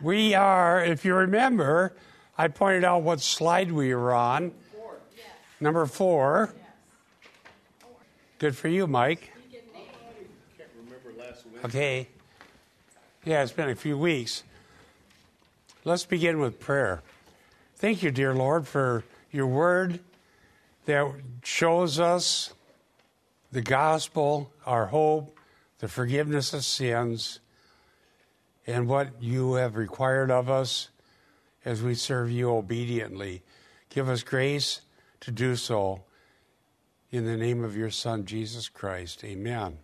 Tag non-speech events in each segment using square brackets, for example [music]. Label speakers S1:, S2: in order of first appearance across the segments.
S1: We are, if you remember, I pointed out what slide we were on.
S2: Four.
S1: Number four. Yes. Good for you, Mike. Okay. Yeah, it's been a few weeks. Let's begin with prayer. Thank you, dear Lord, for your word that shows us the gospel, our hope, the forgiveness of sins, and what you have required of us as we serve you obediently. Give us grace to do so in the name of your Son, Jesus Christ. Amen.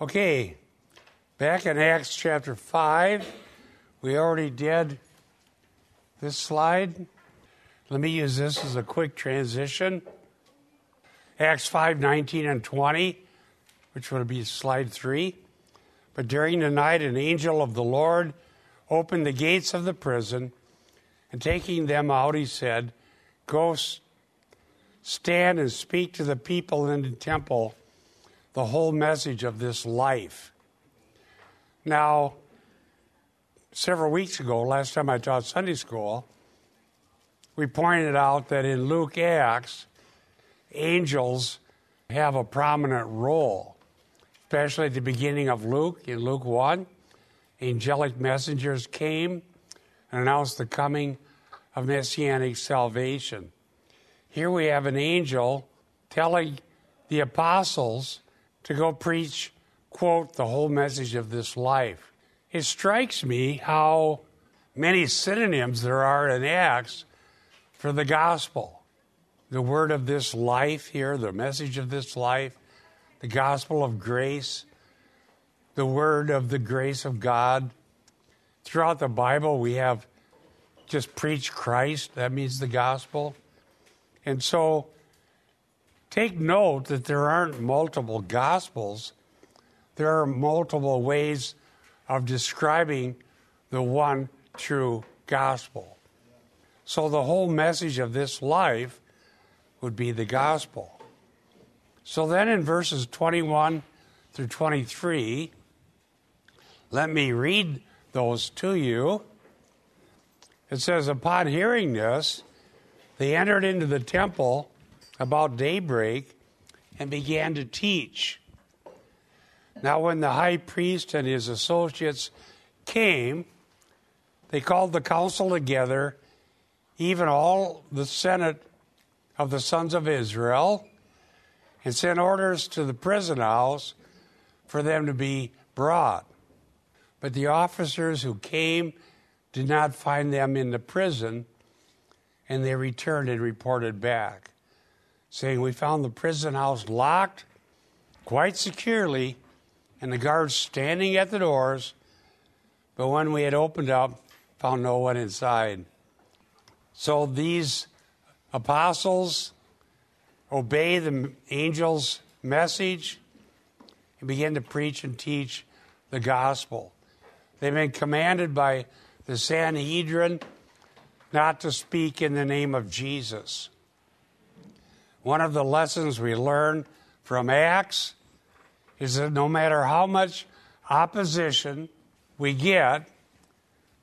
S1: Okay, back in Acts chapter 5, we already did this slide. Let me use this as a quick transition. Acts 5 19 and 20, which would be slide 3. But during the night, an angel of the Lord opened the gates of the prison, and taking them out, he said, Go stand and speak to the people in the temple the whole message of this life. Now, several weeks ago, last time I taught Sunday school, we pointed out that in Luke Acts, angels have a prominent role, especially at the beginning of Luke, in Luke 1. Angelic messengers came and announced the coming of messianic salvation. Here we have an angel telling the apostles to go preach, quote, the whole message of this life. It strikes me how many synonyms there are in Acts for the gospel. The word of this life here, the message of this life, the gospel of grace, the word of the grace of God. Throughout the Bible, we have just preach Christ. That means the gospel. And so take note that there aren't multiple gospels, there are multiple ways of describing the one true gospel. So the whole message of this life would be the gospel. So then in verses 21 through 23, let me read those to you. It says, Upon hearing this, they entered into the temple about daybreak and began to teach. Now, when the high priest and his associates came, they called the council together, even all the senate of the sons of Israel, and sent orders to the prison house for them to be brought. But the officers who came did not find them in the prison, and they returned and reported back, saying, We found the prison house locked quite securely, and the guards standing at the doors, but when we had opened up, found no one inside. So these apostles obey the angel's message and begin to preach and teach the gospel. They've been commanded by the Sanhedrin not to speak in the name of Jesus. One of the lessons we learn from Acts is that no matter how much opposition we get,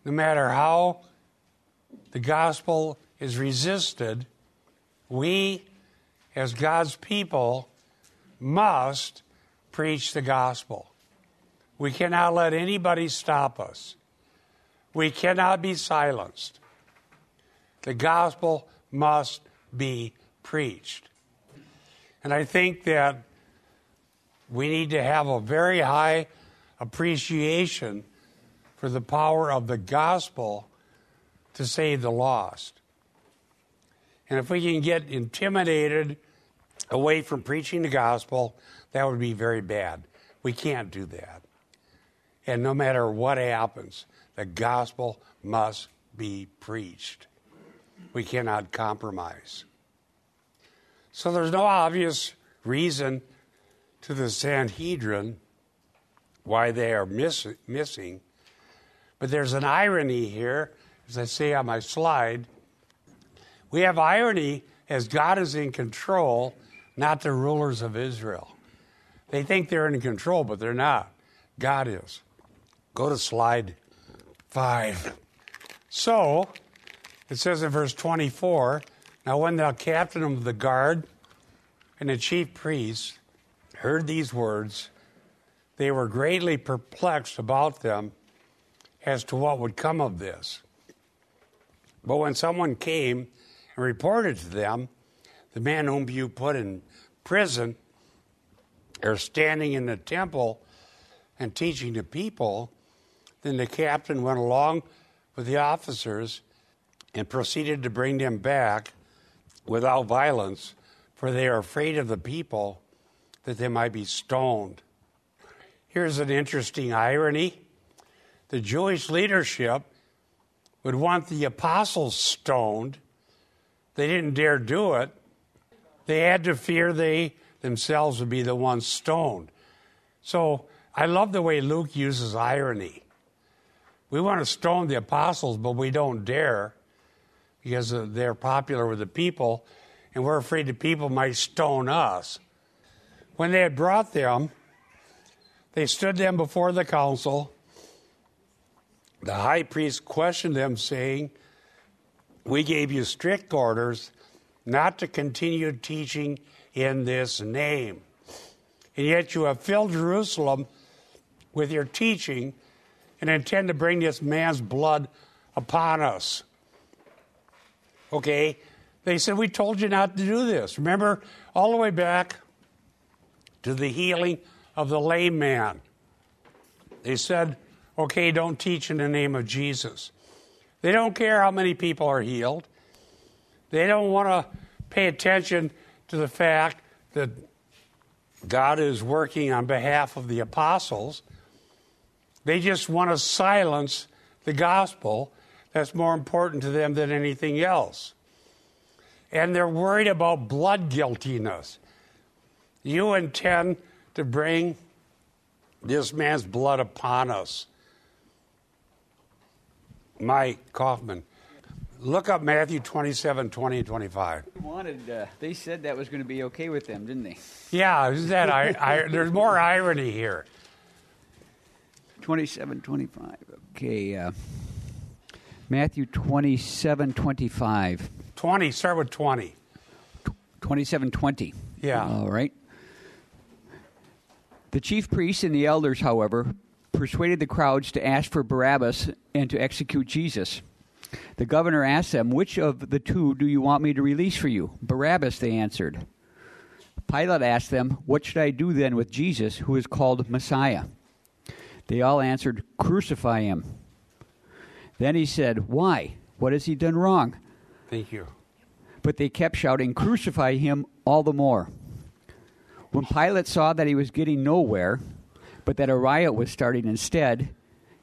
S1: no matter how the gospel is resisted, we, as God's people, must preach the gospel. We cannot let anybody stop us. We cannot be silenced. The gospel must be preached. And I think that we need to have a very high appreciation for the power of the gospel to save the lost. And if we can get intimidated away from preaching the gospel, that would be very bad. We can't do that. And no matter what happens, the gospel must be preached. We cannot compromise. So there's no obvious reason to the Sanhedrin why they are miss- missing. But there's an irony here, as I say on my slide. We have irony as God is in control, not the rulers of Israel. They think they're in control, but they're not. God is. Go to slide 5. So, it says in verse 24 Now, when the captain of the guard and the chief priests heard these words, they were greatly perplexed about them as to what would come of this. But when someone came and reported to them, the man whom you put in prison are standing in the temple and teaching the people, then the captain went along with the officers and proceeded to bring them back without violence, for they are afraid of the people that they might be stoned. Here's an interesting irony the Jewish leadership would want the apostles stoned. They didn't dare do it. They had to fear they themselves would be the ones stoned. So I love the way Luke uses irony. We want to stone the apostles, but we don't dare because they're popular with the people, and we're afraid the people might stone us. When they had brought them, they stood them before the council. The high priest questioned them, saying, We gave you strict orders not to continue teaching in this name. And yet you have filled Jerusalem with your teaching and intend to bring this man's blood upon us. Okay, they said, We told you not to do this. Remember, all the way back to the healing of the lame man. They said, Okay, don't teach in the name of Jesus. They don't care how many people are healed. They don't want to pay attention to the fact that God is working on behalf of the apostles. They just want to silence the gospel that's more important to them than anything else. And they're worried about blood guiltiness. You intend to bring this man's blood upon us. Mike Kaufman. Look up Matthew 27, 20, and 25.
S2: Wanted, uh, they said that was going to be okay with them, didn't they?
S1: Yeah, is that I, I, there's more irony here.
S2: 27, 25. Okay. Uh, Matthew 27, 25.
S1: 20, start with 20.
S2: 27, 20.
S1: Yeah.
S2: All right. The chief priests and the elders, however, persuaded the crowds to ask for Barabbas and to execute Jesus. The governor asked them, Which of the two do you want me to release for you? Barabbas, they answered. Pilate asked them, What should I do then with Jesus, who is called Messiah? They all answered, Crucify him. Then he said, Why? What has he done wrong?
S1: Thank you.
S2: But they kept shouting, Crucify him all the more. When Pilate saw that he was getting nowhere, but that a riot was starting instead,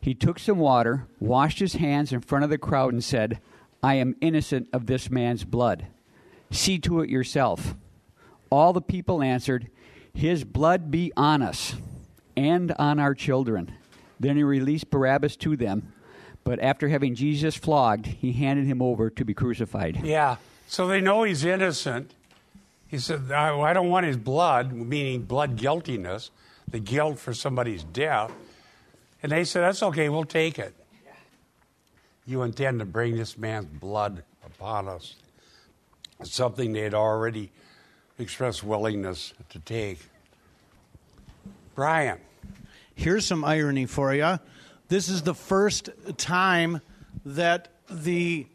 S2: he took some water, washed his hands in front of the crowd, and said, I am innocent of this man's blood. See to it yourself. All the people answered, His blood be on us and on our children. Then he released Barabbas to them, but after having Jesus flogged, he handed him over to be crucified.
S1: Yeah, so they know he's innocent. He said, I, I don't want his blood, meaning blood guiltiness, the guilt for somebody's death. And they said, That's okay, we'll take it. You intend to bring this man's blood upon us. It's something they had already expressed willingness to take. Brian.
S3: Here's some irony for you. This is the first time that the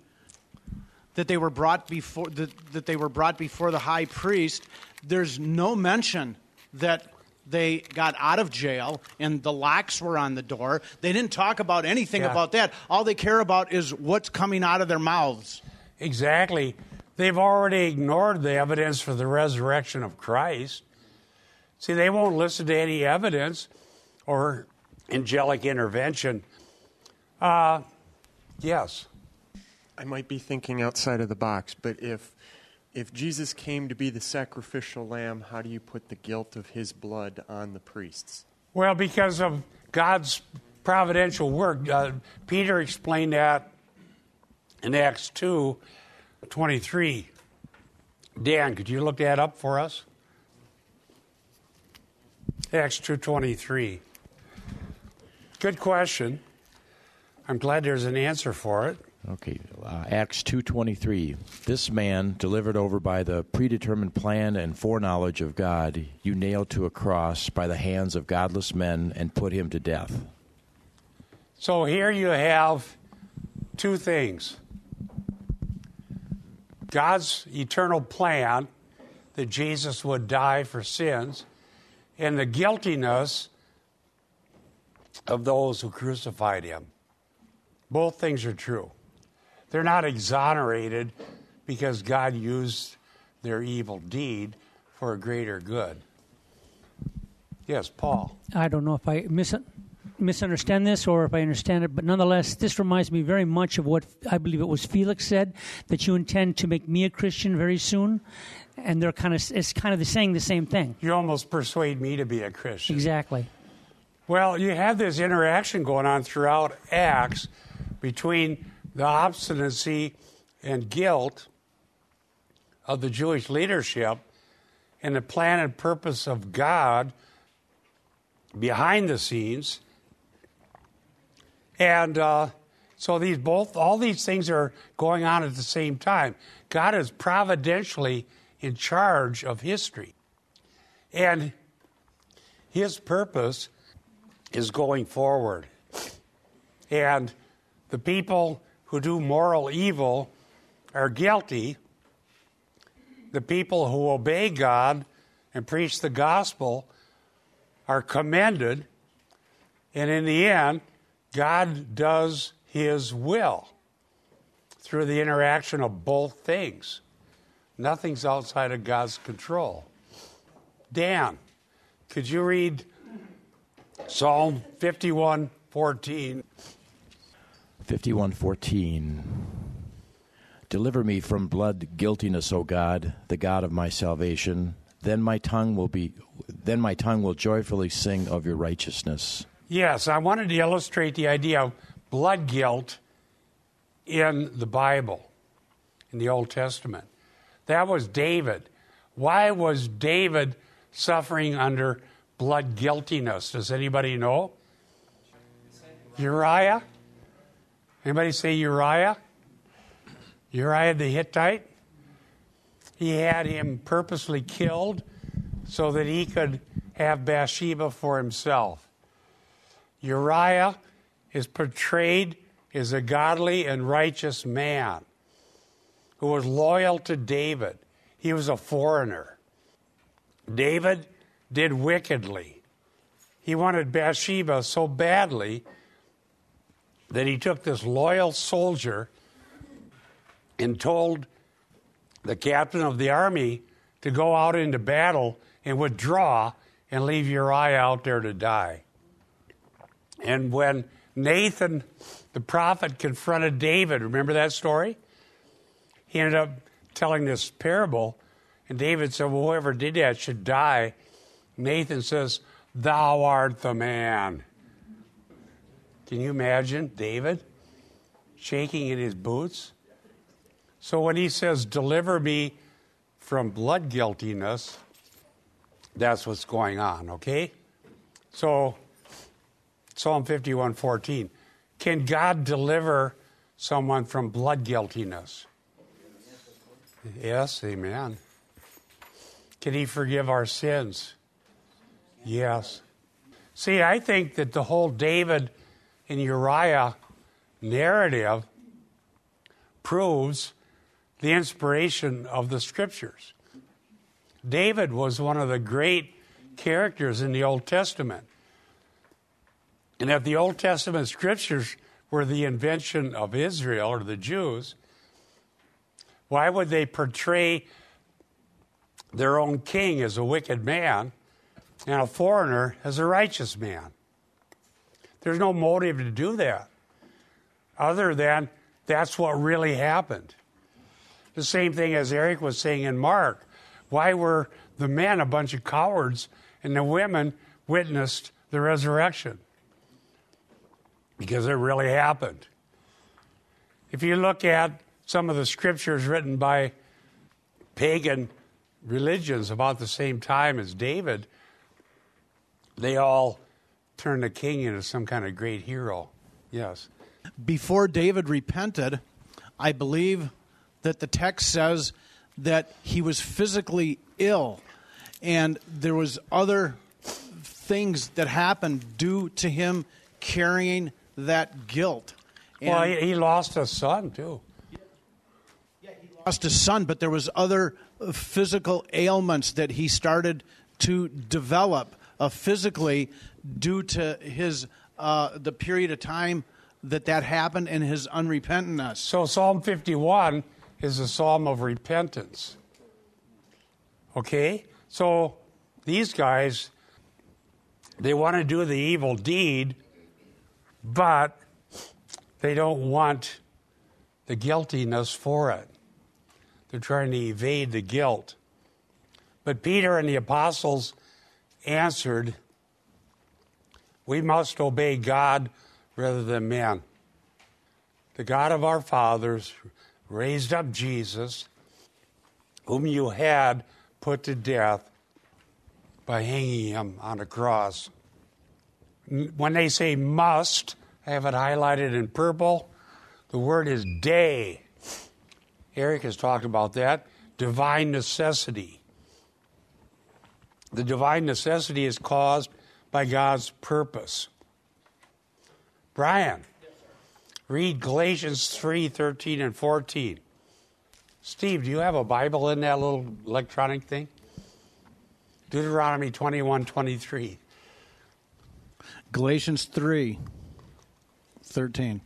S3: that they were brought before that, that they were brought before the high priest. There's no mention that they got out of jail and the locks were on the door. They didn't talk about anything
S1: Yeah.
S3: about that. All they care about is what's coming out of their mouths.
S1: Exactly. They've already ignored the evidence for the resurrection of Christ. See, they won't listen to any evidence or angelic intervention. Uh, yes.
S4: I might be thinking outside of the box, but if if Jesus came to be the sacrificial lamb, how do you put the guilt of his blood on the priests?
S1: Well, because of God's providential work. Uh, Peter explained that in Acts 2 23. Dan, could you look that up for us? Acts 2:23. Good question. I'm glad there's an answer for it.
S5: Okay, uh, Acts 2:23. This man delivered over by the predetermined plan and foreknowledge of God, you nailed to a cross by the hands of godless men and put him to death.
S1: So here you have two things. God's eternal plan that Jesus would die for sins and the guiltiness of those who crucified him. Both things are true. They're not exonerated because God used their evil deed for a greater good. Yes, Paul.
S6: I don't know if I mis- misunderstand this or if I understand it, but nonetheless, this reminds me very much of what I believe it was Felix said that you intend to make me a Christian very soon, and they're kind of it's kind of the saying the same thing.
S1: You almost persuade me to be a Christian.
S6: Exactly.
S1: Well, you have this interaction going on throughout Acts between the obstinacy and guilt of the Jewish leadership and the plan and purpose of God behind the scenes. And uh, so these both all these things are going on at the same time. God is providentially in charge of history. And his purpose is going forward. And the people who do moral evil are guilty. The people who obey God and preach the gospel are commended. And in the end, God does his will through the interaction of both things. Nothing's outside of God's control. Dan, could you read Psalm 51 14?
S5: 51:14 Deliver me from blood guiltiness, O God, the God of my salvation. Then my tongue will be then my tongue will joyfully sing of your righteousness.
S1: Yes, I wanted to illustrate the idea of blood guilt in the Bible, in the Old Testament. That was David. Why was David suffering under blood guiltiness? Does anybody know? Uriah? Anybody say Uriah? Uriah the Hittite? He had him purposely killed so that he could have Bathsheba for himself. Uriah is portrayed as a godly and righteous man who was loyal to David. He was a foreigner. David did wickedly. He wanted Bathsheba so badly that he took this loyal soldier and told the captain of the army to go out into battle and withdraw and leave Uriah out there to die. And when Nathan, the prophet, confronted David, remember that story? He ended up telling this parable, and David said, Well, whoever did that should die. Nathan says, Thou art the man. Can you imagine David shaking in his boots? So when he says, Deliver me from blood guiltiness, that's what's going on, okay? So Psalm 51:14. Can God deliver someone from blood guiltiness? Yes, amen. Can he forgive our sins? Yes. See, I think that the whole David and Uriah narrative proves the inspiration of the scriptures. David was one of the great characters in the Old Testament. And if the Old Testament scriptures were the invention of Israel or the Jews, why would they portray their own king as a wicked man and a foreigner as a righteous man? There's no motive to do that other than that's what really happened. The same thing as Eric was saying in Mark. Why were the men a bunch of cowards and the women witnessed the resurrection? Because it really happened. If you look at some of the scriptures written by pagan religions about the same time as David, they all turn the king into some kind of great hero. Yes.
S3: Before David repented, I believe that the text says that he was physically ill and there was other things that happened due to him carrying that guilt. And
S1: Well, he, he lost a son too.
S3: lost a son, but there was other physical ailments that he started to develop uh, physically due to his uh, the period of time that that happened and his unrepentantness.
S1: So Psalm 51 is a psalm of repentance. Okay? So these guys, they want to do the evil deed, but they don't want the guiltiness for it. They're trying to evade the guilt. But Peter and the apostles answered, We must obey God rather than man. The God of our fathers raised up Jesus, whom you had put to death by hanging him on a cross. When they say must, I have it highlighted in purple. The word is dei. Eric has talked about that. Divine necessity. The divine necessity is caused by God's purpose. Brian, read Galatians 3 13 and 14. Steve, do you have a Bible in that little electronic thing? Deuteronomy 21 23.
S3: Galatians 3 13.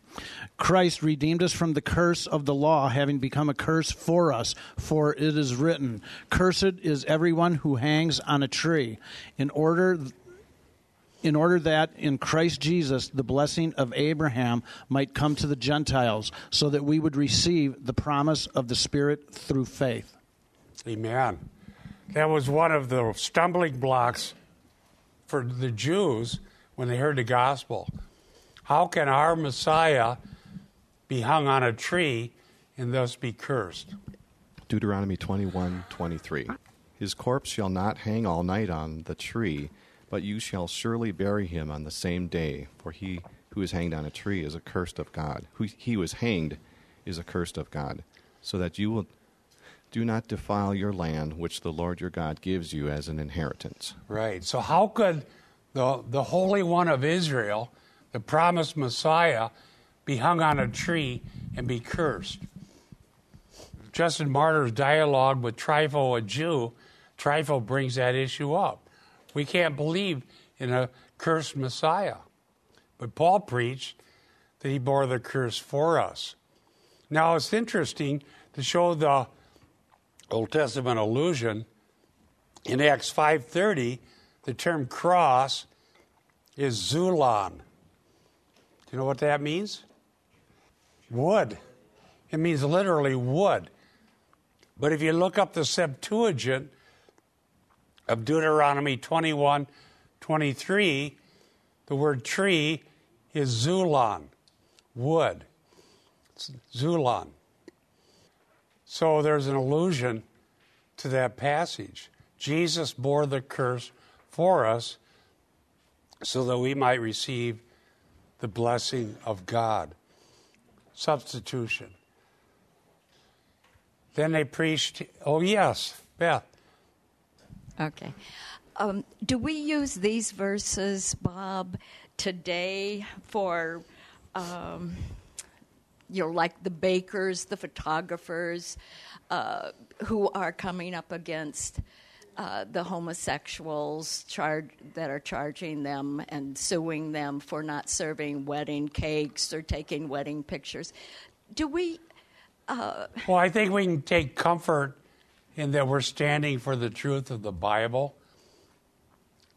S3: Christ redeemed us from the curse of the law, having become a curse for us. For it is written, Cursed is everyone who hangs on a tree, in order in order that in Christ Jesus the blessing of Abraham might come to the Gentiles, so that we would receive the promise of the Spirit through faith.
S1: Amen. That was one of the stumbling blocks for the Jews when they heard the gospel. How can our Messiah be hung on a tree and thus be cursed?
S7: Deuteronomy 21 23. His corpse shall not hang all night on the tree, but you shall surely bury him on the same day, for he who is hanged on a tree is accursed of God. Who he who is hanged is accursed of God, so that you will do not defile your land which the Lord your God gives you as an inheritance.
S1: Right. So, how could the, the Holy One of Israel, the promised Messiah, be hung on a tree and be cursed? Justin Martyr's dialogue with Trypho, a Jew, Trypho brings that issue up. We can't believe in a cursed Messiah. But Paul preached that he bore the curse for us. Now, it's interesting to show the Old Testament allusion in Acts 5:30, the term cross is xulon. Do you know what that means? Wood. It means literally wood. But if you look up the Septuagint of Deuteronomy 21 23, the word tree is xulon, wood. It's xulon. So there's an allusion to that passage. Jesus bore the curse for us so that we might receive the blessing of God. Substitution. Then they preached, oh, yes, Beth.
S8: Okay. Um, do we use these verses, Bob, today for, um, you know, like the bakers, the photographers uh, who are coming up against uh, the homosexuals that are charging them and suing them for not serving wedding cakes or taking wedding pictures? Do we
S1: Well, I think we can take comfort in that we're standing for the truth of the Bible.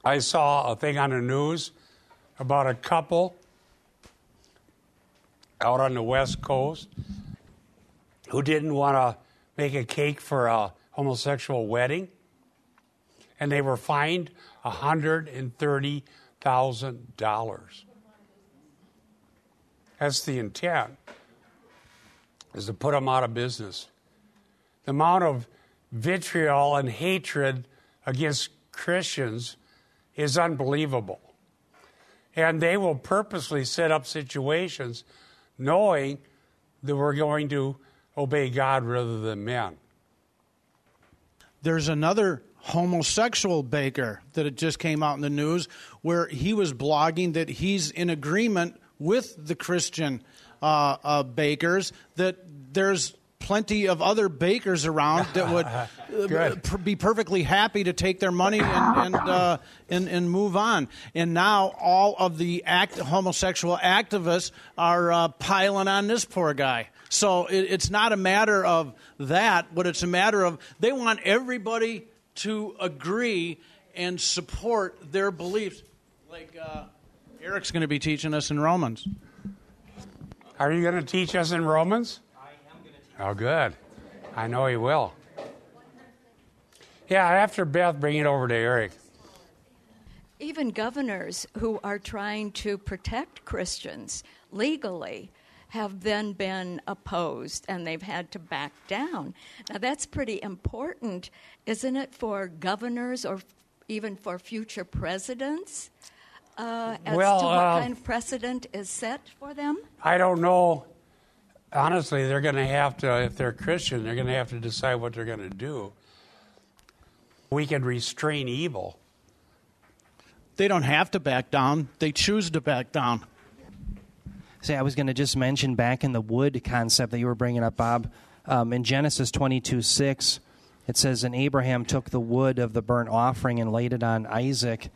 S1: I saw a thing on the news about a couple out on the West Coast who didn't want to make a cake for a homosexual wedding, and they were fined $130,000. That's the intent is to put them out of business. The amount of vitriol and hatred against Christians is unbelievable. And they will purposely set up situations knowing that we're going to obey God rather than men.
S3: There's another homosexual baker that it just came out in the news where he was blogging that he's in agreement with the Christian uh, uh, bakers that there's plenty of other bakers around that would [laughs] uh, be perfectly happy to take their money and and, uh, and, and move on. And now all of the act, homosexual activists are uh, piling on this poor guy. So it, it's not a matter of that, but it's a matter of they want everybody to agree and support their beliefs. Like uh, Eric's going to be teaching us in Romans.
S1: Are you going to teach us in Romans? Oh, good. I know he will. Yeah, after Beth, bring it over to Eric.
S8: Even governors who are trying to protect Christians legally have then been opposed and they've had to back down. Now, that's pretty important, isn't it, for governors or even for future presidents? Uh, as
S1: Well,
S8: to what
S1: uh,
S8: kind of precedent is set for them?
S1: I don't know. Honestly, they're going to have to, if they're Christian, they're going to have to decide what they're going to do. We can restrain evil.
S3: They don't have to back down, they choose to back down.
S9: See, I was going to just mention back in the wood concept that you were bringing up, Bob. Um, in Genesis 22 6, it says, And Abraham took the wood of the burnt offering and laid it on Isaac.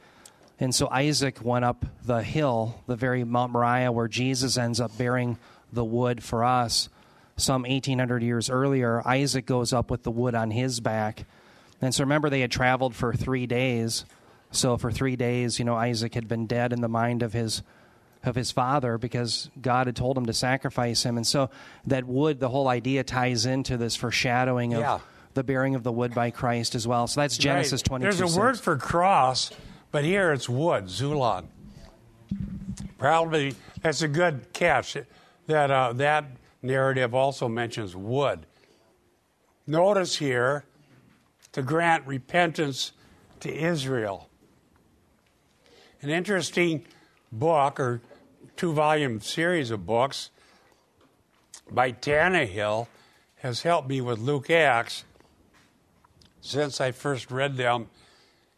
S9: And so Isaac went up the hill, the very Mount Moriah, where Jesus ends up bearing the wood for us. Some 1800 years earlier, Isaac goes up with the wood on his back. And so remember, they had traveled for three days. So for three days, you know, Isaac had been dead in the mind of his of his father because God had told him to sacrifice him. And so that wood, the whole idea ties into this foreshadowing of
S1: Yeah.
S9: the bearing of the wood by Christ as well. So that's Genesis
S1: Right.
S9: 22.
S1: There's a word for cross, but here it's wood, xulon. Probably that's a good catch. That uh, that narrative also mentions wood. Notice here to grant repentance to Israel. An interesting book or two volume series of books by Tannehill has helped me with Luke Acts since I first read them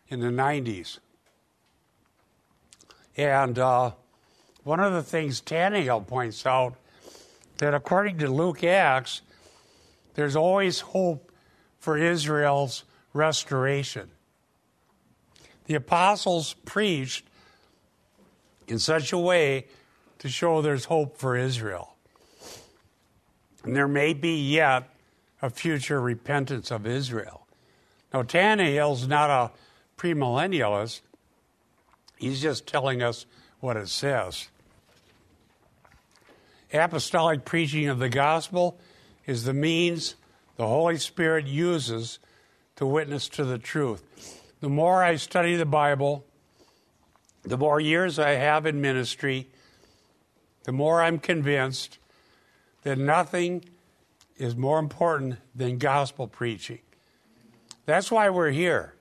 S1: in the 90s. And uh, one of the things Tannehill points out that according to Luke Acts, there's always hope for Israel's restoration. The apostles preached in such a way to show there's hope for Israel. And there may be yet a future repentance of Israel. Now, Tannehill's not a premillennialist. He's just telling us what it says. Apostolic preaching of the gospel is the means the Holy Spirit uses to witness to the truth. The more I study the Bible, the more years I have in ministry, the more I'm convinced that nothing is more important than gospel preaching. That's why we're here.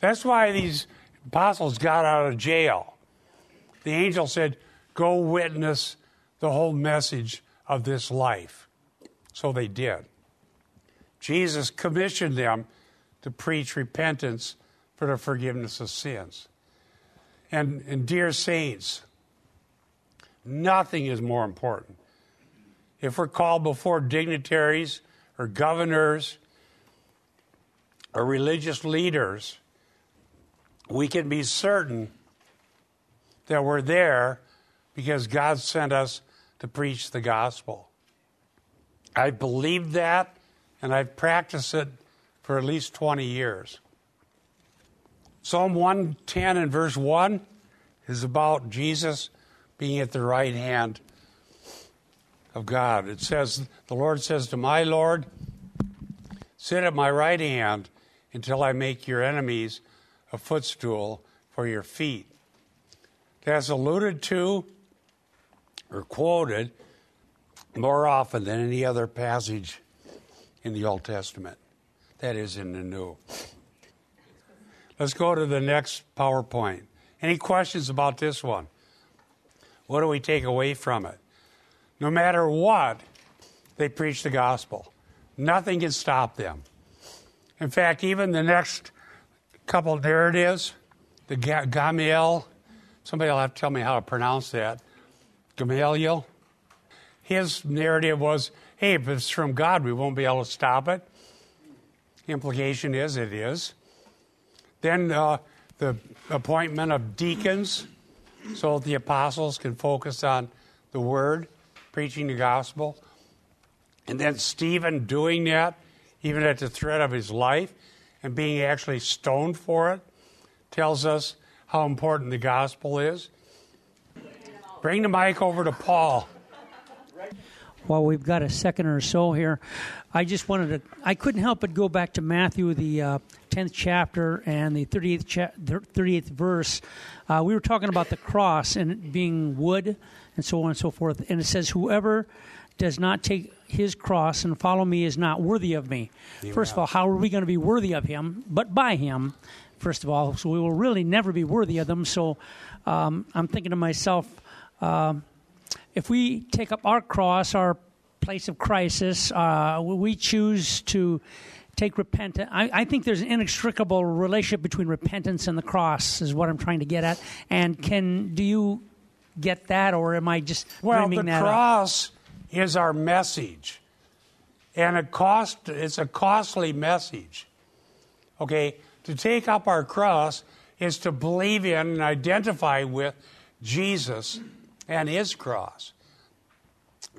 S1: That's why these apostles got out of jail. The angel said, Go witness the whole message of this life. So they did. Jesus commissioned them to preach repentance for the forgiveness of sins. And, and dear saints, nothing is more important. If we're called before dignitaries or governors or religious leaders, we can be certain that we're there because God sent us to preach the gospel. I believed that and I've practiced it for at least 20 years. Psalm 110 and verse 1 is about Jesus being at the right hand of God. It says, The Lord says to my Lord, Sit at my right hand until I make your enemies a footstool for your feet. That's alluded to or quoted more often than any other passage in the Old Testament. That is in the New. Let's go to the next PowerPoint. Any questions about this one? What do we take away from it? No matter what, they preach the gospel. Nothing can stop them. In fact, even the next couple narratives, the Gamiel, somebody will have to tell me how to pronounce that. Gamaliel. His narrative was, hey, if it's from God, we won't be able to stop it. Implication is it is. Then uh, the appointment of deacons so that the apostles can focus on the word, preaching the gospel. And then Stephen doing that, even at the threat of his life, and being actually stoned for it, tells us how important the gospel is. Bring the mic over to Paul.
S6: While we've got a second or so here, I just wanted to, I couldn't help but go back to Matthew, the uh, 10th chapter and the 38th, cha- 38th verse. Uh, we were talking about the cross and it being wood and so on and so forth. And it says, Whoever does not take his cross and follow me is not worthy of me. First of all, how are we going to be worthy of him? But by him, first of all. So we will really never be worthy of them. So um, I'm thinking to myself, uh, if we take up our cross, our place of crisis, uh, we choose to take repentance. I, I, think there's an inextricable relationship between repentance and the cross, is what I'm trying to get at. And can do you get that, or am I just
S1: well?
S6: The
S1: cross is our message, and it cost. It's a costly message. Okay, to take up our cross is to believe in and identify with Jesus and His cross,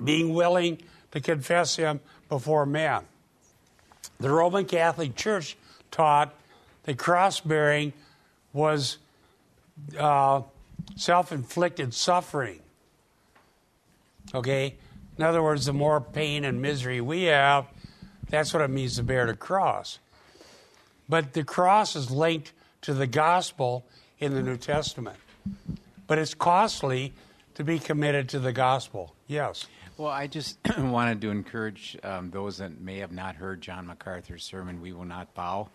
S1: being willing to confess Him before man. The Roman Catholic Church taught that cross bearing was uh, self inflicted suffering. Okay? In other words, the more pain and misery we have, that's what it means to bear the cross. But the cross is linked to the gospel in the New Testament. But it's costly to be committed to the gospel. Yes.
S10: Well, I just [clears throat] wanted to encourage um, those that may have not heard John MacArthur's sermon, We Will Not Bow.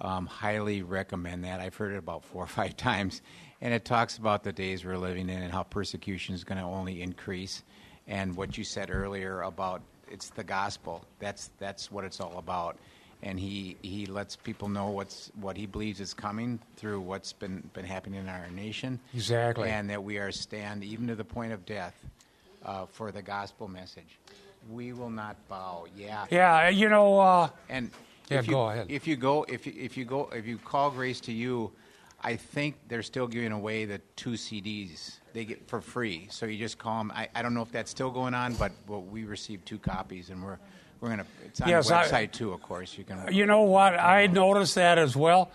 S10: Um, highly recommend that. I've heard it about four or five [laughs] times. And it talks about the days we're living in and how persecution is going to only increase. And what you said earlier about it's the gospel. That's, that's what it's all about. And he, he lets people know what's, what he believes is coming through what's been, been happening in our nation.
S1: Exactly.
S10: And that we are stand, even to the point of death, uh, for the gospel message. We will not bow. Yeah.
S1: Yeah, you know. Uh,
S10: and
S1: yeah,
S10: if you,
S1: go ahead.
S10: If you go, if you, if you go, if you call Grace to you, I think they're still giving away the two CDs they get for free. So you just call them. I, I don't know if that's still going on, but well, we received two copies, and we're we're gonna. It's on
S1: yes,
S10: the website
S1: I,
S10: too, of course. You can.
S1: Uh, you know what? I noticed that as well.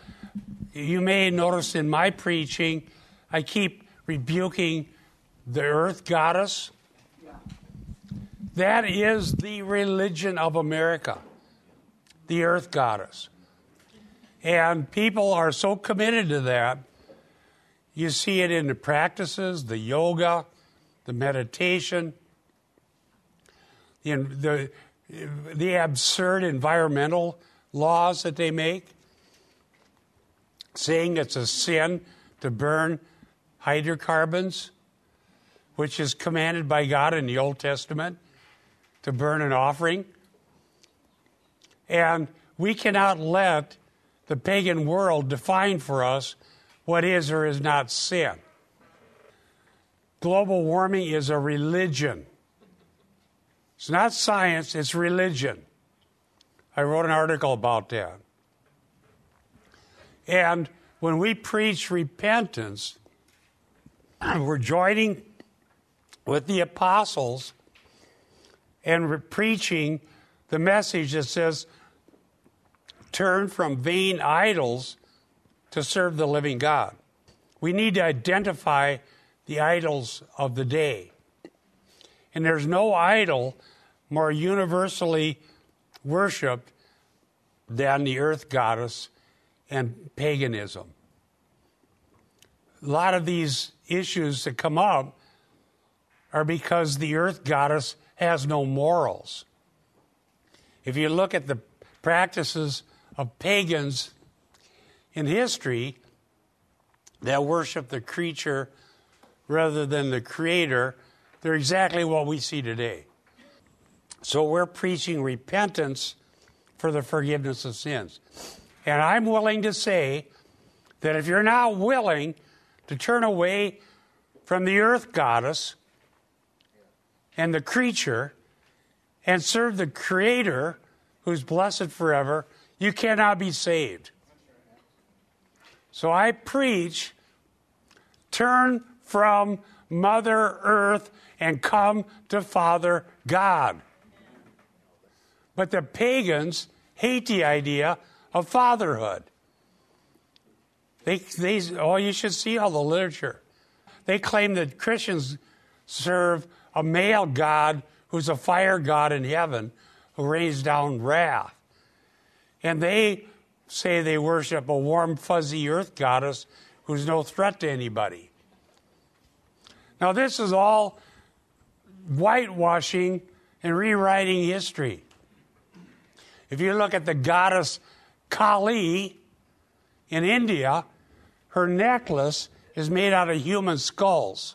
S1: You may notice in my preaching, I keep rebuking the earth goddess that is the religion of America, the earth goddess. And people are so committed to that. You see it in the practices, the yoga, the meditation, the, the, the absurd environmental laws that they make, saying it's a sin to burn hydrocarbons, which is commanded by God in the Old Testament to burn an offering. And we cannot let the pagan world define for us what is or is not sin. Global warming is a religion. It's not science, it's religion. I wrote an article about that. And when we preach repentance, [clears throat] we're joining with the apostles and re- preaching the message that says, turn from vain idols to serve the living God. We need to identify the idols of the day. And there's no idol more universally worshiped than the earth goddess and paganism. A lot of these issues that come up are because the earth goddess has no morals. If you look at the practices of pagans in history that worship the creature rather than the creator, they're exactly what we see today. So we're preaching repentance for the forgiveness of sins. And I'm willing to say that if you're not willing to turn away from the earth goddess and the creature and serve the creator who's blessed forever, you cannot be saved. So I preach turn from Mother Earth and come to Father God. But the pagans hate the idea of fatherhood. They, they, oh, you should see all the literature. They claim that Christians serve a male God who's a fire God in heaven who rains down wrath. And they say they worship a warm, fuzzy earth goddess who's no threat to anybody. Now, this is all whitewashing and rewriting history. If you look at the goddess Kali in India, her necklace is made out of human skulls.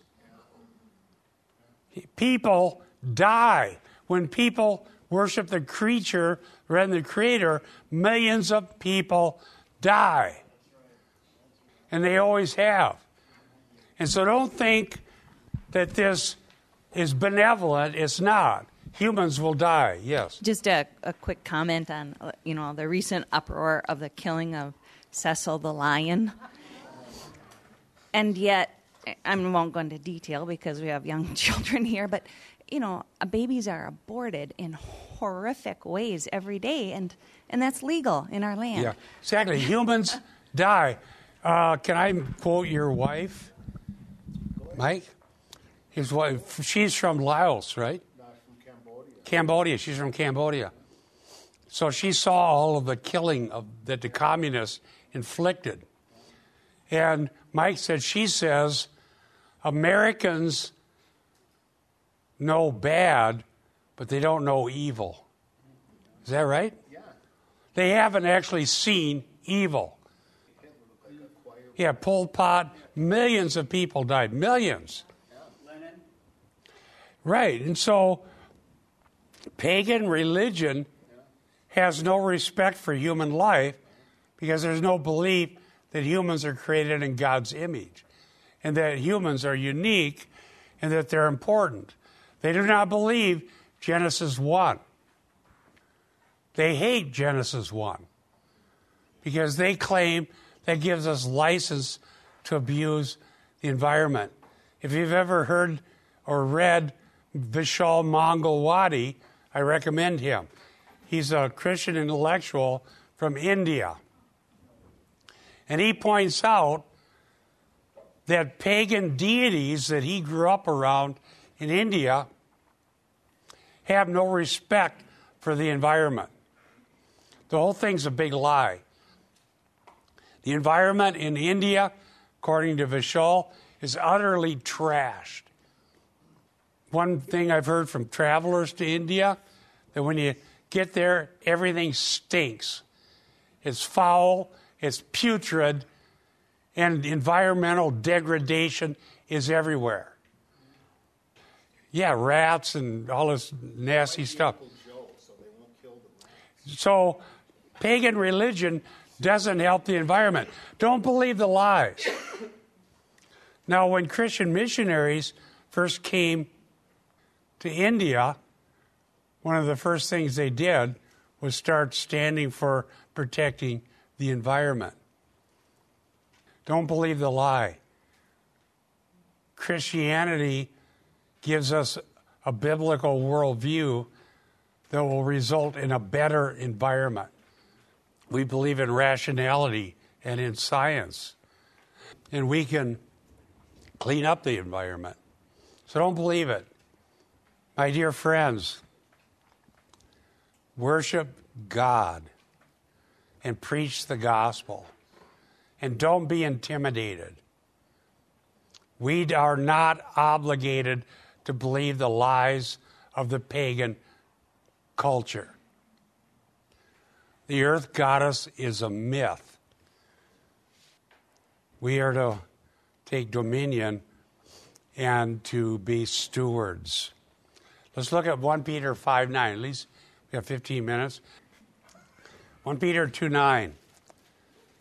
S1: People die. When people worship the creature rather than the creator, millions of people die. And they always have. And so don't think that this is benevolent. It's not. Humans will die, yes.
S11: Just a, a quick comment on, uh, you know, the recent uproar of the killing of Cecil the lion. And yet, I won't go into detail because we have young [laughs] children here, but, you know, babies are aborted in horrific ways every day, and, and that's legal in our land.
S1: Yeah, exactly. Humans [laughs] die. Uh, can I quote your wife, Mike? His wife. She's from Laos, right? No, from Cambodia. Cambodia. She's from Cambodia. So she saw all of the killing of, that the communists inflicted. And Mike said, she says, Americans know bad, but they don't know evil. Is that right? Yeah. They haven't actually seen evil. Yeah, Pol Pot, millions of people died. Millions. Right. And so pagan religion has no respect for human life because there's no belief that humans are created in God's image and that humans are unique and that they're important. They do not believe Genesis 1. They hate Genesis 1 because they claim that gives us license to abuse the environment. If you've ever heard or read Vishal Mangalwadi, I recommend him. He's a Christian intellectual from India. And he points out that pagan deities that he grew up around in India have no respect for the environment. The whole thing's a big lie. The environment in India, according to Vishal, is utterly trashed. One thing I've heard from travelers to India that when you get there, everything stinks. It's foul, it's putrid, and environmental degradation is everywhere. Yeah, rats and all this nasty stuff. So, pagan religion doesn't help the environment. Don't believe the lies. Now, when Christian missionaries first came to India, one of the first things they did was start standing for protecting the environment. Don't believe the lie. Christianity gives us a biblical worldview that will result in a better environment. We believe in rationality and in science, and we can clean up the environment. So don't believe it. My dear friends, worship God and preach the gospel. And don't be intimidated. We are not obligated to believe the lies of the pagan culture. The earth goddess is a myth. We are to take dominion and to be stewards. Let's look at 1 Peter 5 9. At least we have 15 minutes. 1 Peter 2 9.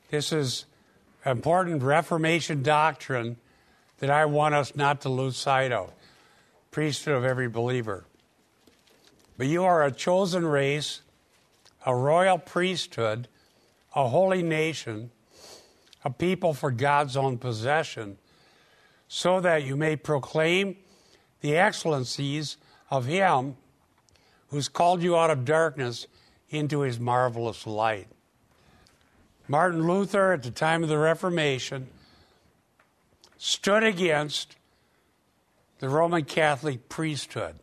S1: This is important Reformation doctrine that I want us not to lose sight of. Priesthood of every believer. But you are a chosen race, a royal priesthood, a holy nation, a people for God's own possession, so that you may proclaim the excellencies of Him who's called you out of darkness into His marvelous light. Martin Luther, at the time of the Reformation, stood against the Roman Catholic priesthood.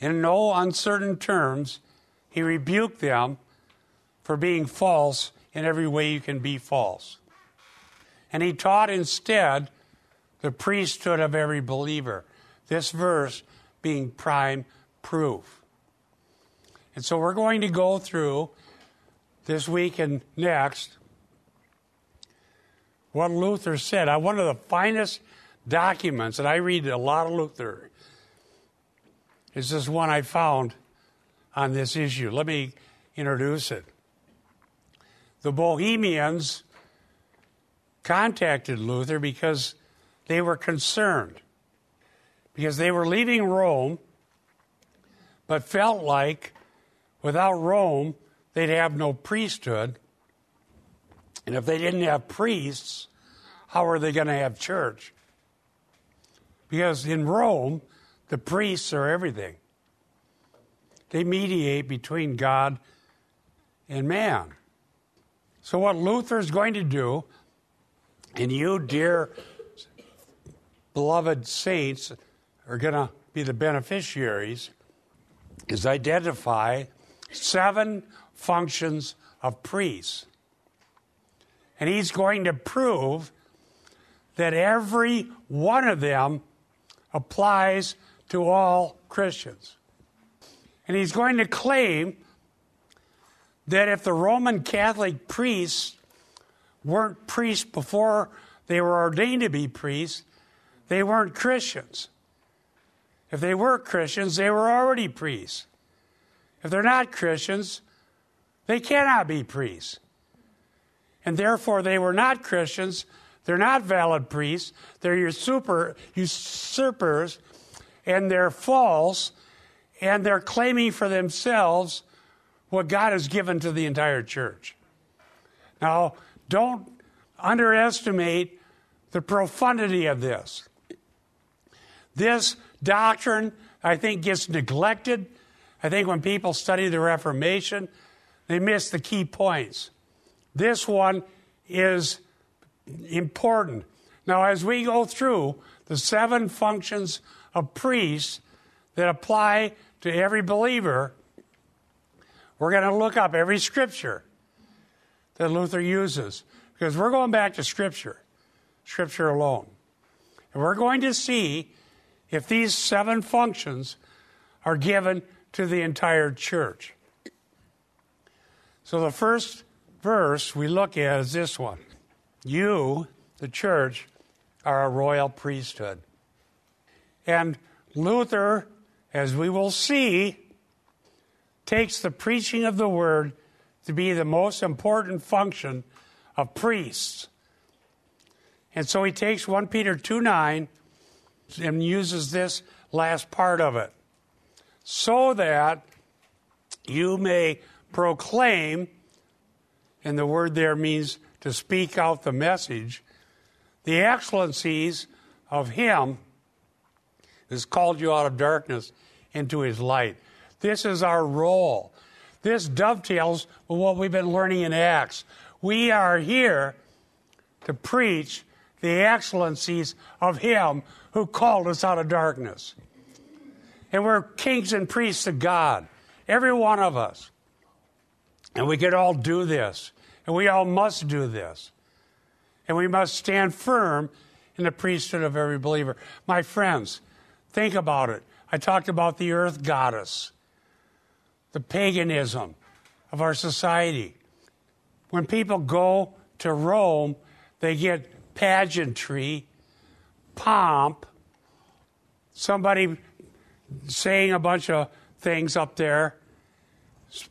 S1: In no uncertain terms, he rebuked them for being false in every way you can be false. And he taught instead the priesthood of every believer, this verse being prime proof. And so we're going to go through this week and next what Luther said. I, one of the finest documents, and I read a lot of Luther, is this one I found on this issue. Let me introduce it. The Bohemians contacted Luther because they were concerned, because they were leaving Rome, but felt like without Rome, they'd have no priesthood. And if they didn't have priests, how are they going to have church? Because in Rome, the priests are everything. They mediate between God and man. So, what Luther is going to do, and you, dear beloved saints, are going to be the beneficiaries, is identify seven functions of priests. And he's going to prove that every one of them applies to all Christians. And he's going to claim that if the Roman Catholic priests weren't priests before they were ordained to be priests, they weren't Christians. If they were Christians, they were already priests. If they're not Christians, they cannot be priests. And therefore, they were not Christians. They're not valid priests. They're usurper, usurpers, and they're false, and they're claiming for themselves what God has given to the entire church. Now, don't underestimate the profundity of this. This doctrine, I think, gets neglected. I think when people study the Reformation, they miss the key points. This one is important. Now, as we go through the seven functions of priests that apply to every believer, we're going to look up every scripture that Luther uses because we're going back to Scripture, Scripture alone. And we're going to see if these seven functions are given to the entire church. So the first verse we look at is this one You, the church, are a royal priesthood. And Luther, as we will see, takes the preaching of the word to be the most important function of priests. And so he takes 1 Peter 2 9 and uses this last part of it. So that you may proclaim, and the word there means to speak out the message, the excellencies of Him who's called you out of darkness into His light. This is our role. This dovetails with what we've been learning in Acts. We are here to preach the excellencies of Him who called us out of darkness. And we're kings and priests of God, every one of us. And we can all do this. And we all must do this. And we must stand firm in the priesthood of every believer. My friends, think about it. I talked about the earth goddess, the paganism of our society. When people go to Rome, they get pageantry pomp, somebody saying a bunch of things up there,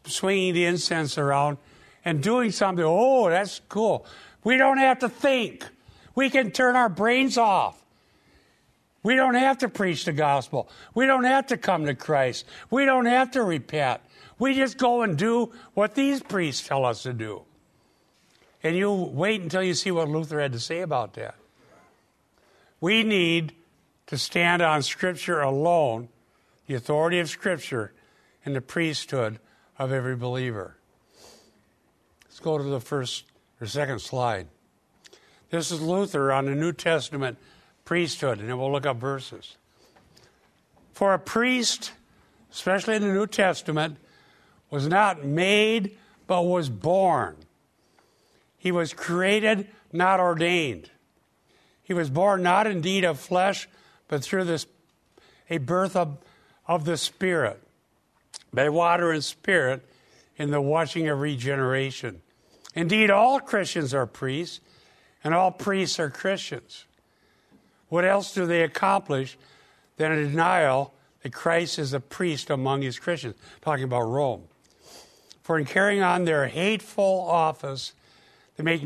S1: swinging the incense around, and doing something. Oh, that's cool. We don't have to think. We can turn our brains off. We don't have to preach the gospel. We don't have to come to Christ. We don't have to repent. We just go and do what these priests tell us to do. And you wait until you see what Luther had to say about that. We need to stand on Scripture alone, the authority of Scripture, and the priesthood of every believer. Let's go to the first or second slide. This is Luther on the New Testament priesthood, and then we'll look up verses. For a priest, especially in the New Testament, was not made, but was born. He was created, not ordained. He was born not indeed of flesh, but through this a birth of, of the Spirit, by water and spirit, in the washing of regeneration. Indeed, all Christians are priests, and all priests are Christians. What else do they accomplish than a denial that Christ is a priest among his Christians? Talking about Rome. For in carrying on their hateful office, they make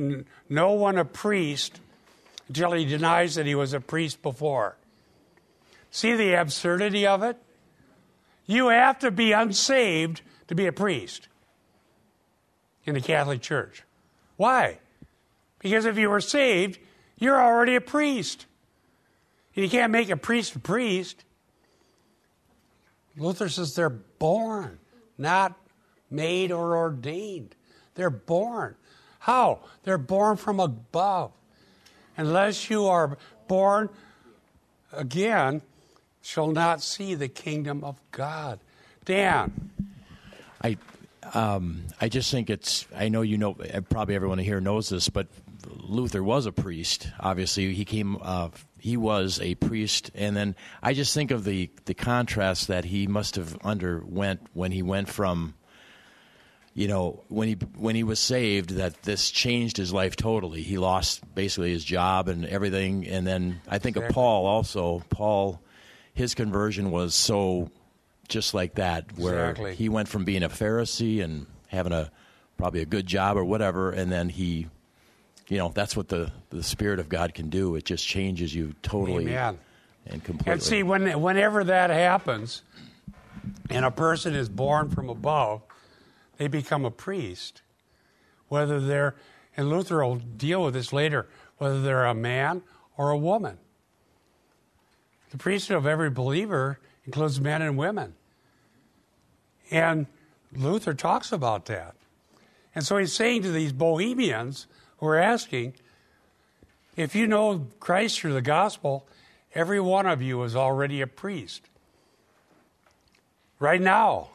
S1: no one a priest until he denies that he was a priest before. See the absurdity of it? You have to be unsaved to be a priest in the Catholic Church. Why? Because if you were saved, you're already a priest. You can't make a priest a priest. Luther says they're born, not made or ordained. They're born. How? They're born from above. Unless you are born again, shall not see the kingdom of God. Dan.
S5: I um, I just think it's. I know you know. Probably everyone here knows this, but Luther was a priest. Obviously, he came. Uh, he was a priest, and then I just think of the the contrast that he must have underwent when he went from. You know, when he when he was saved, that this changed his life totally. He lost basically his job and everything, and then I think exactly. of Paul also. Paul, his conversion was so just like that, where
S1: exactly.
S5: he went from being a Pharisee and having a probably a good job or whatever, and then he, you know, that's what the the Spirit of God can do. It just changes you totally
S1: Amen.
S5: and completely.
S1: And see, when whenever that happens, and a person is born from above, they become a priest, whether they're and Luther will deal with this later, whether they're a man or a woman. The priesthood of every believer includes men and women. And Luther talks about that. And so he's saying to these bohemians who are asking, if you know Christ through the gospel, every one of you is already a priest. Right now.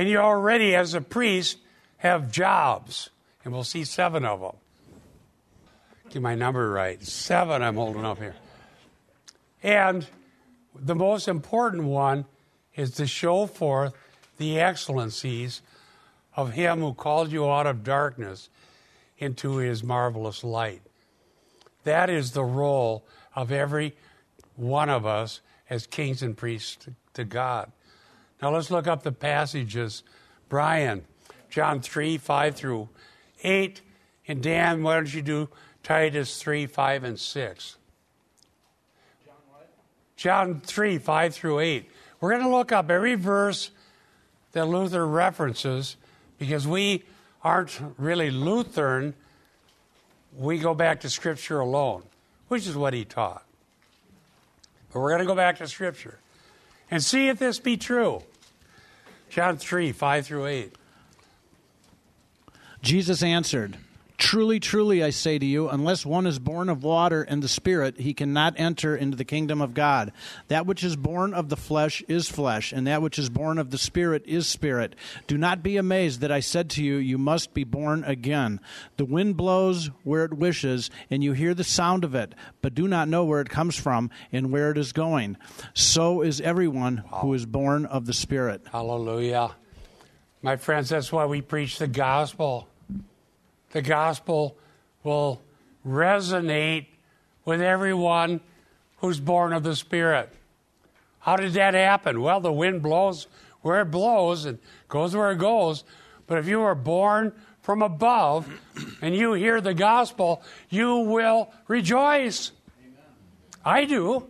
S1: And you already, as a priest, have jobs. And we'll see seven of them. Get my number right. Seven I'm holding up here. And the most important one is to show forth the excellencies of Him who called you out of darkness into His marvelous light. That is the role of every one of us as kings and priests to God. Now let's look up the passages. Brian, John 3, 5 through 8. And Dan, why don't you do Titus 3, 5 and 6? John John 3, 5 through 8. We're going to look up every verse that Luther references because we aren't really Lutheran. We go back to Scripture alone, which is what he taught. But we're going to go back to Scripture and see if this be true. John 3, 5 through 8.
S3: Jesus answered, Truly, truly, I say to you, unless one is born of water and the Spirit, he cannot enter into the kingdom of God. That which is born of the flesh is flesh, and that which is born of the Spirit is spirit. Do not be amazed that I said to you, You must be born again. The wind blows where it wishes, and you hear the sound of it, but do not know where it comes from and where it is going. So is everyone who is born of the Spirit.
S1: Hallelujah. My friends, that's why we preach the gospel the gospel will resonate with everyone who's born of the Spirit. How did that happen? Well, the wind blows where it blows and goes where it goes. But if you are born from above and you hear the gospel, you will rejoice. Amen. I do. I am.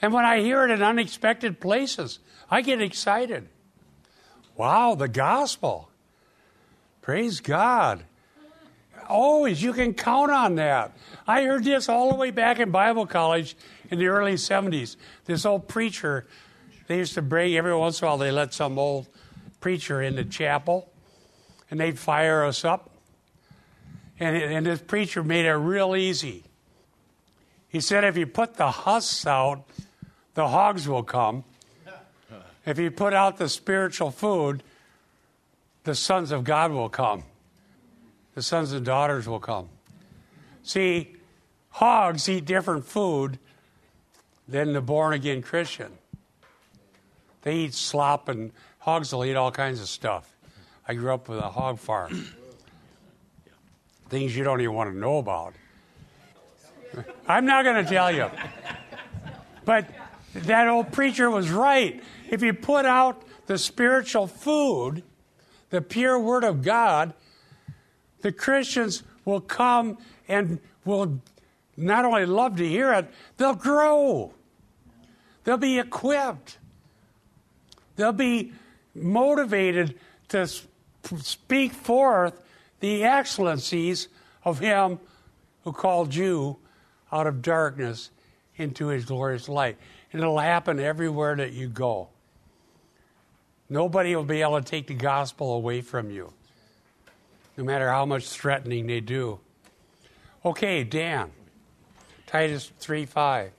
S1: and when I hear it in unexpected places, I get excited. Wow, the gospel. Praise God. Always, you can count on that. I heard this all the way back in Bible college in the early 70s. This old preacher, they used to bring, every once in a while, they let some old preacher in the chapel and they'd fire us up. And, and this preacher made it real easy. He said, if you put the husks out, the hogs will come. If you put out the spiritual food, the sons of God will come. The sons and daughters will come. See, hogs eat different food than the born again Christian. They eat slop, and hogs will eat all kinds of stuff. I grew up with a hog farm. Things you don't even want to know about. I'm not going to tell you. But that old preacher was right. If you put out the spiritual food, the pure Word of God, the Christians will come and will not only love to hear it, they'll grow. They'll be equipped. They'll be motivated to speak forth the excellencies of Him who called you out of darkness into His glorious light. And it'll happen everywhere that you go. Nobody will be able to take the gospel away from you, no matter how much threatening they do. Okay, Dan. Titus 3 5.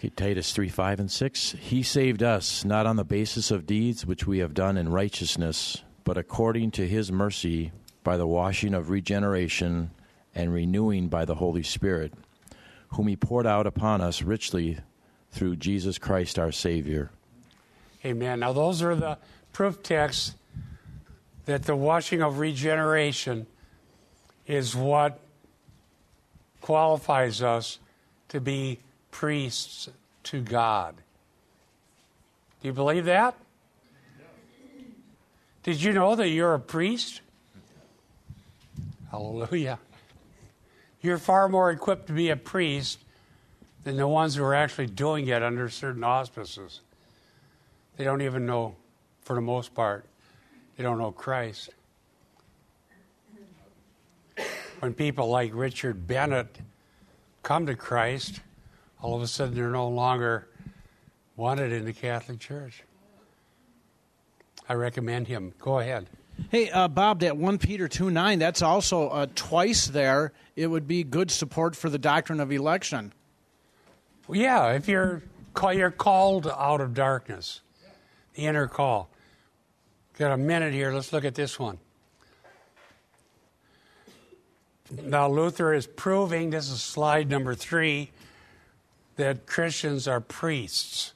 S5: Okay, Titus 3 5 and 6. He saved us, not on the basis of deeds which we have done in righteousness, but according to his mercy, by the washing of regeneration and renewing by the Holy Spirit, whom he poured out upon us richly through Jesus Christ our Savior.
S1: Amen. Now, those are the proof texts that the washing of regeneration is what qualifies us to be priests to God. Do you believe that? Did you know that you're a priest? Hallelujah. You're far more equipped to be a priest than the ones who are actually doing it under certain auspices. They don't even know, for the most part, they don't know Christ. When people like Richard Bennett come to Christ, all of a sudden they're no longer wanted in the Catholic Church. I recommend him. Go ahead.
S3: Hey, uh, Bob, that 1 Peter 2 9, that's also uh, twice there. It would be good support for the doctrine of election.
S1: Yeah, if you're, you're called out of darkness, the inner call. Got a minute here. Let's look at this one. Now, Luther is proving, this is slide number three, that Christians are priests.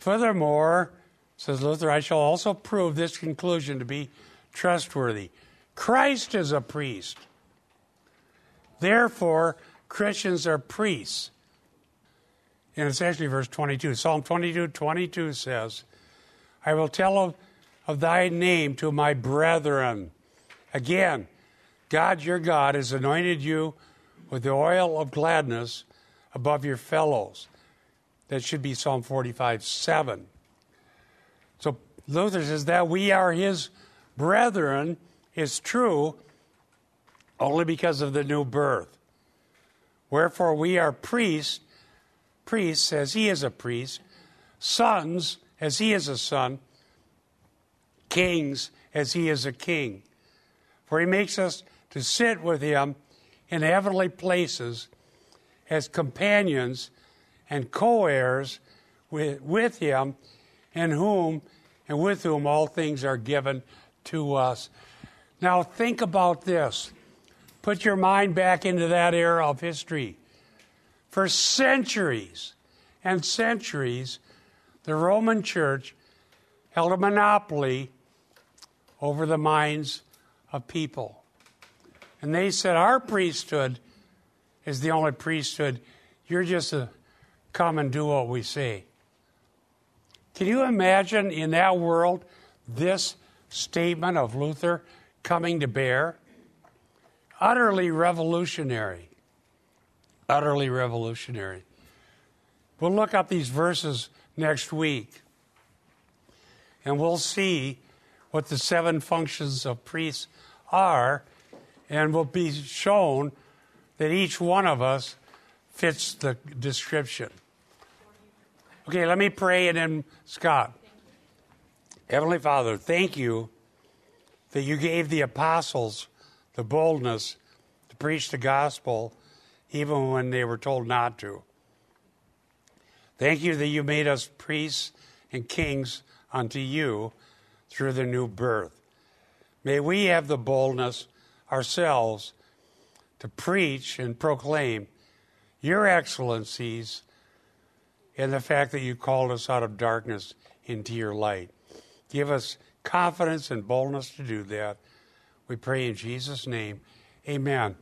S1: Furthermore, says Luther, I shall also prove this conclusion to be trustworthy. Christ is a priest. Therefore, Christians are priests. And it's actually verse 22. Psalm 22 22 says, I will tell of, of thy name to my brethren. Again, God your God has anointed you with the oil of gladness above your fellows. That should be Psalm 45 7. So Luther says that we are his brethren is true only because of the new birth. Wherefore we are priests, priests as he is a priest, sons as he is a son, kings as he is a king. For he makes us to sit with him in heavenly places as companions and co heirs with, with him, in whom and with whom all things are given to us. Now, think about this. Put your mind back into that era of history. For centuries and centuries, the Roman Church held a monopoly over the minds of people. And they said, Our priesthood is the only priesthood. You're just to come and do what we say. Can you imagine in that world this statement of Luther coming to bear? Utterly revolutionary. Utterly revolutionary. We'll look up these verses next week and we'll see what the seven functions of priests are, and we'll be shown that each one of us fits the description. Okay, let me pray and then Scott. Heavenly Father, thank you that you gave the apostles the boldness to preach the gospel even when they were told not to. Thank you that you made us priests and kings unto you through the new birth. May we have the boldness ourselves to preach and proclaim your excellencies and the fact that you called us out of darkness into your light. Give us confidence and boldness to do that. We pray in Jesus' name. Amen.